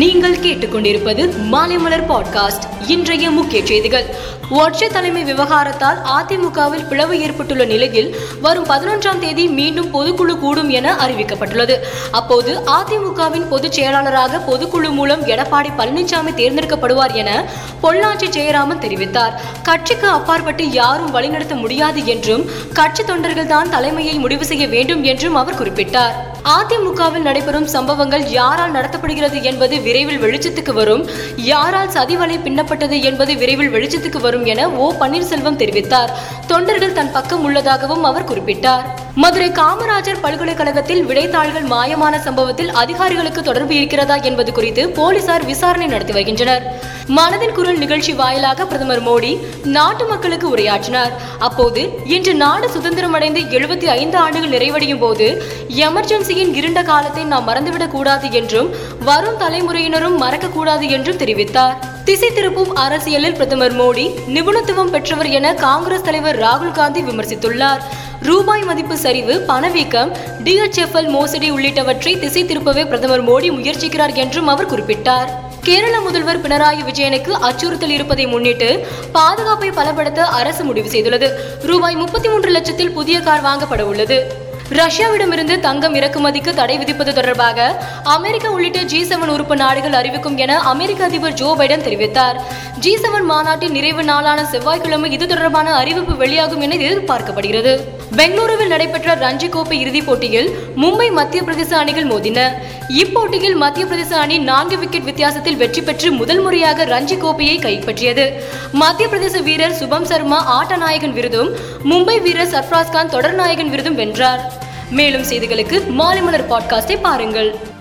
நீங்கள் கேட்டுக்கொண்டிருப்பது மாலைமலர் பாட்காஸ்ட் இன்றைய முக்கிய செய்திகள். ஒற்றை தலைமை விவகாரத்தால் அதிமுகவில் பிளவு ஏற்பட்டுள்ள நிலையில் வரும் பதினொன்றாம் தேதி மீண்டும் பொதுக்குழு கூடும் என அறிவிக்கப்பட்டுள்ளது. அப்போது அதிமுகவின் பொதுச் செயலாளராக பொதுக்குழு மூலம் எடப்பாடி பழனிசாமி தேர்ந்தெடுக்கப்படுவார் என பொள்ளாச்சி ஜெயராமன் தெரிவித்தார். கட்சிக்கு அப்பாற்பட்டு யாரும் வழிநடத்த முடியாது என்றும் கட்சி தொண்டர்கள் தான் தலைமையை முடிவு செய்ய வேண்டும் என்றும் அவர் குறிப்பிட்டார். அதிமுகவில் நடைபெறும் சம்பவங்கள் யாரால் நடத்தப்படுகிறது என்பது விரைவில் வெளிச்சத்துக்கு வரும். யாரால் சதிவலை பின்னப்பட்டது என்பது விரைவில் வெளிச்சத்துக்கு வரும் என ஓ பன்னீர்செல்வம் தெரிவித்தார். தொண்டர்கள் தன் பக்கம் உள்ளதாகவும் அவர் குறிப்பிட்டார். மதுரை காமராஜர் பல்கலைக்கழகத்தில் விடைத்தாள்கள் மாயமான சம்பவத்தில் அதிகாரிகளுக்கு தொடர்பு இருக்கிறதா என்பது குறித்து போலீசார் விசாரணை நடத்தி வருகின்றனர். மனதின் குரல் நிகழ்ச்சி வாயிலாக பிரதமர் மோடி நாட்டு மக்களுக்கு உரையாற்றினார். அப்போது இன்று நாடு சுதந்திரமடைந்து எழுபத்தி ஐந்து ஆண்டுகள் நிறைவடையும் போது எமர்ஜென்சியின் இருண்ட காலத்தை நாம் மறந்துவிடக் கூடாது என்றும் வரும் தலைமுறையினரும் மறக்கக்கூடாது என்றும் தெரிவித்தார். திசை திருப்பும் அரசியலில் பிரதமர் மோடி நிபுணத்துவம் பெற்றவர் என காங்கிரஸ் தலைவர் ராகுல் காந்தி விமர்சித்துள்ளார். ரூபாய் மதிப்பு சரிவு பணவீக்கம் டிஎச்எஃப்எல் மோசடி உள்ளிட்டவற்றை திசை திருப்பவே பிரதமர் மோடி முயற்சிக்கிறார் என்றும் அவர் குறிப்பிட்டார். கேரள முதல்வர் பினராயி விஜயனுக்கு அச்சுறுத்தல் இருப்பதை முன்னிட்டு பாதுகாப்பை பலப்படுத்த அரசு முடிவு செய்துள்ளது. ரூபாய் முப்பத்தி மூன்று லட்சத்தில் புதிய கார் வாங்கப்பட உள்ளது. ரஷ்யாவிடமிருந்து தங்கம் இறக்குமதிக்கு தடை விதிப்பது தொடர்பாக அமெரிக்கா உள்ளிட்ட ஜி செவன் உறுப்பு நாடுகள் அறிவிக்கும் என அமெரிக்க அதிபர் ஜோ பைடன் தெரிவித்தார். ஜி செவன் மாநாட்டின் நிறைவு நாளான செவ்வாய்க்கிழமை இது தொடர்பான அறிவிப்பு வெளியாகும் என எதிர்பார்க்கப்படுகிறது. பெங்களூருவில் நடைபெற்ற ரஞ்சி கோப்பை இறுதிப் போட்டியில் மும்பை மத்திய பிரதேச அணிகள் மோதின. இப்போட்டியில் மத்திய பிரதேச அணி நான்கு விக்கெட் வித்தியாசத்தில் வெற்றி பெற்று முதல் முறையாக ரஞ்சி கோப்பையை கைப்பற்றியது. மத்திய பிரதேச வீரர் சுபம் சர்மா ஆட்ட நாயகன் விருதும் மும்பை வீரர் சர்ஃப்ராஸ் கான் தொடர் நாயகன் விருதும் வென்றார். மேலும் செய்திகளுக்கு மாலை மலர் பாட்காஸ்டை பாருங்கள்.